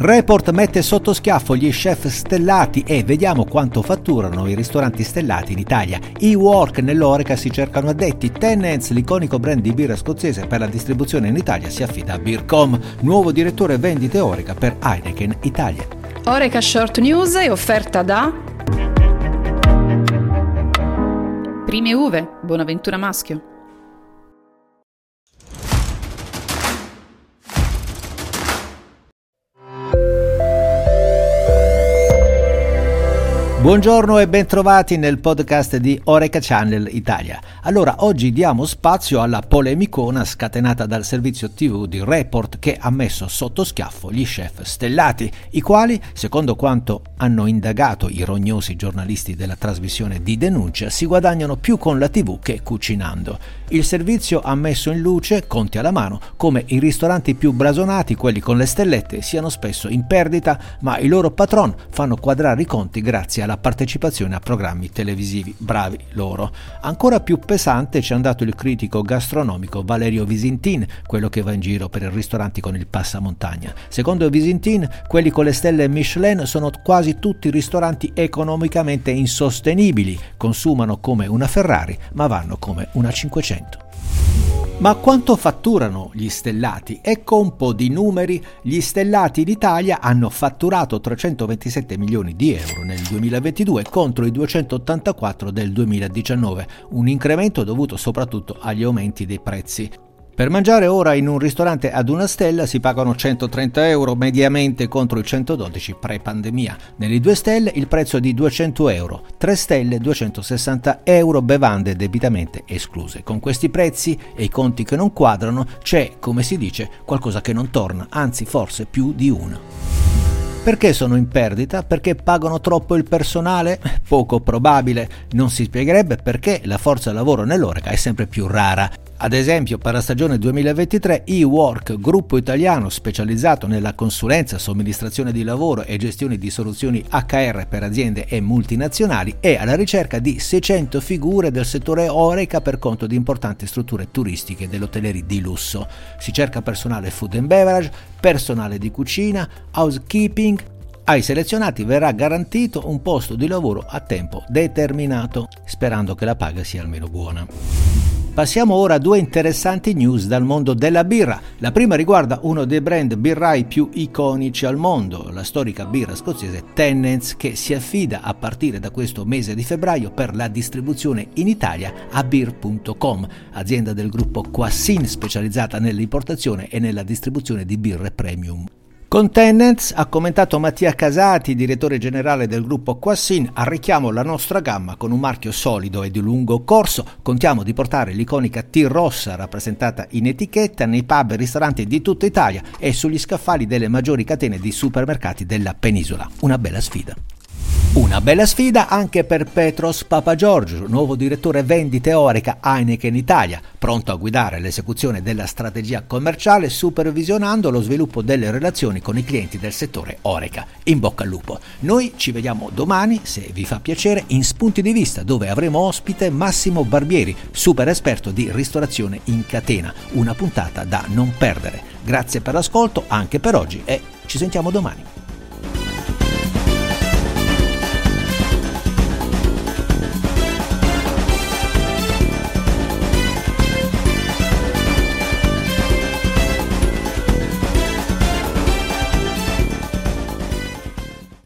Report mette sotto schiaffo gli chef stellati e vediamo quanto fatturano i ristoranti stellati in Italia. I work nell'Oreca si cercano addetti. Tennent's, l'iconico brand di birra scozzese per la distribuzione in Italia, si affida a Beercom, nuovo direttore vendite Oreca per Heineken Italia. Oreca Short News è offerta da Prime Uve, Buonaventura Maschio. Buongiorno e bentrovati nel podcast di Oreca Channel Italia. Allora, oggi diamo spazio alla polemicona scatenata dal servizio TV di Report che ha messo sotto schiaffo gli chef stellati, i quali, secondo quanto hanno indagato i rognosi giornalisti della trasmissione di denuncia, si guadagnano più con la TV che cucinando. Il servizio ha messo in luce, conti alla mano, come i ristoranti più blasonati, quelli con le stellette, siano spesso in perdita, ma i loro patron fanno quadrare i conti grazie alla partecipazione a programmi televisivi. Bravi loro. Ancora più pesante ci è andato il critico gastronomico Valerio Visintin, quello che va in giro per i ristoranti con il passamontagna. Secondo Visintin, quelli con le stelle Michelin sono quasi tutti ristoranti economicamente insostenibili, consumano come una Ferrari, ma vanno come una 500. Ma quanto fatturano gli stellati? Ecco un po' di numeri. Gli stellati in Italia hanno fatturato 327 milioni di euro nel 2022 contro i 284 del 2019, un incremento dovuto soprattutto agli aumenti dei prezzi. Per mangiare ora in un ristorante ad una stella si pagano 130 euro mediamente contro i 112 pre-pandemia. Nelle due stelle il prezzo è di 200 euro, 3 stelle 260 euro bevande debitamente escluse. Con questi prezzi e i conti che non quadrano c'è, come si dice, qualcosa che non torna, anzi forse più di una. Perché sono in perdita? Perché pagano troppo il personale? Poco probabile. Non si spiegherebbe perché la forza lavoro nell'Oreca è sempre più rara. Ad esempio, per la stagione 2023, eWork, gruppo italiano specializzato nella consulenza, somministrazione di lavoro e gestione di soluzioni HR per aziende e multinazionali, è alla ricerca di 600 figure del settore Oreca per conto di importanti strutture turistiche dell'hotellerie di lusso. Si cerca personale food and beverage, personale di cucina, housekeeping, ai selezionati verrà garantito un posto di lavoro a tempo determinato, sperando che la paga sia almeno buona. Passiamo ora a due interessanti news dal mondo della birra. La prima riguarda uno dei brand birrai più iconici al mondo, la storica birra scozzese Tennent's, che si affida a partire da questo mese di febbraio per la distribuzione in Italia a beer.com, azienda del gruppo Quassin specializzata nell'importazione e nella distribuzione di birre premium. Con Tenants ha commentato Mattia Casati, direttore generale del gruppo Quassin, arricchiamo la nostra gamma con un marchio solido e di lungo corso, contiamo di portare l'iconica T rossa rappresentata in etichetta nei pub e ristoranti di tutta Italia e sugli scaffali delle maggiori catene di supermercati della penisola. Una bella sfida. Una bella sfida anche per Petros Papagiorgio, nuovo direttore vendite Oreca Heineken Italia, pronto a guidare l'esecuzione della strategia commerciale supervisionando lo sviluppo delle relazioni con i clienti del settore Oreca. In bocca al lupo. Noi ci vediamo domani, se vi fa piacere, in Spunti di Vista, dove avremo ospite Massimo Barbieri, super esperto di ristorazione in catena. Una puntata da non perdere. Grazie per l'ascolto anche per oggi e ci sentiamo domani.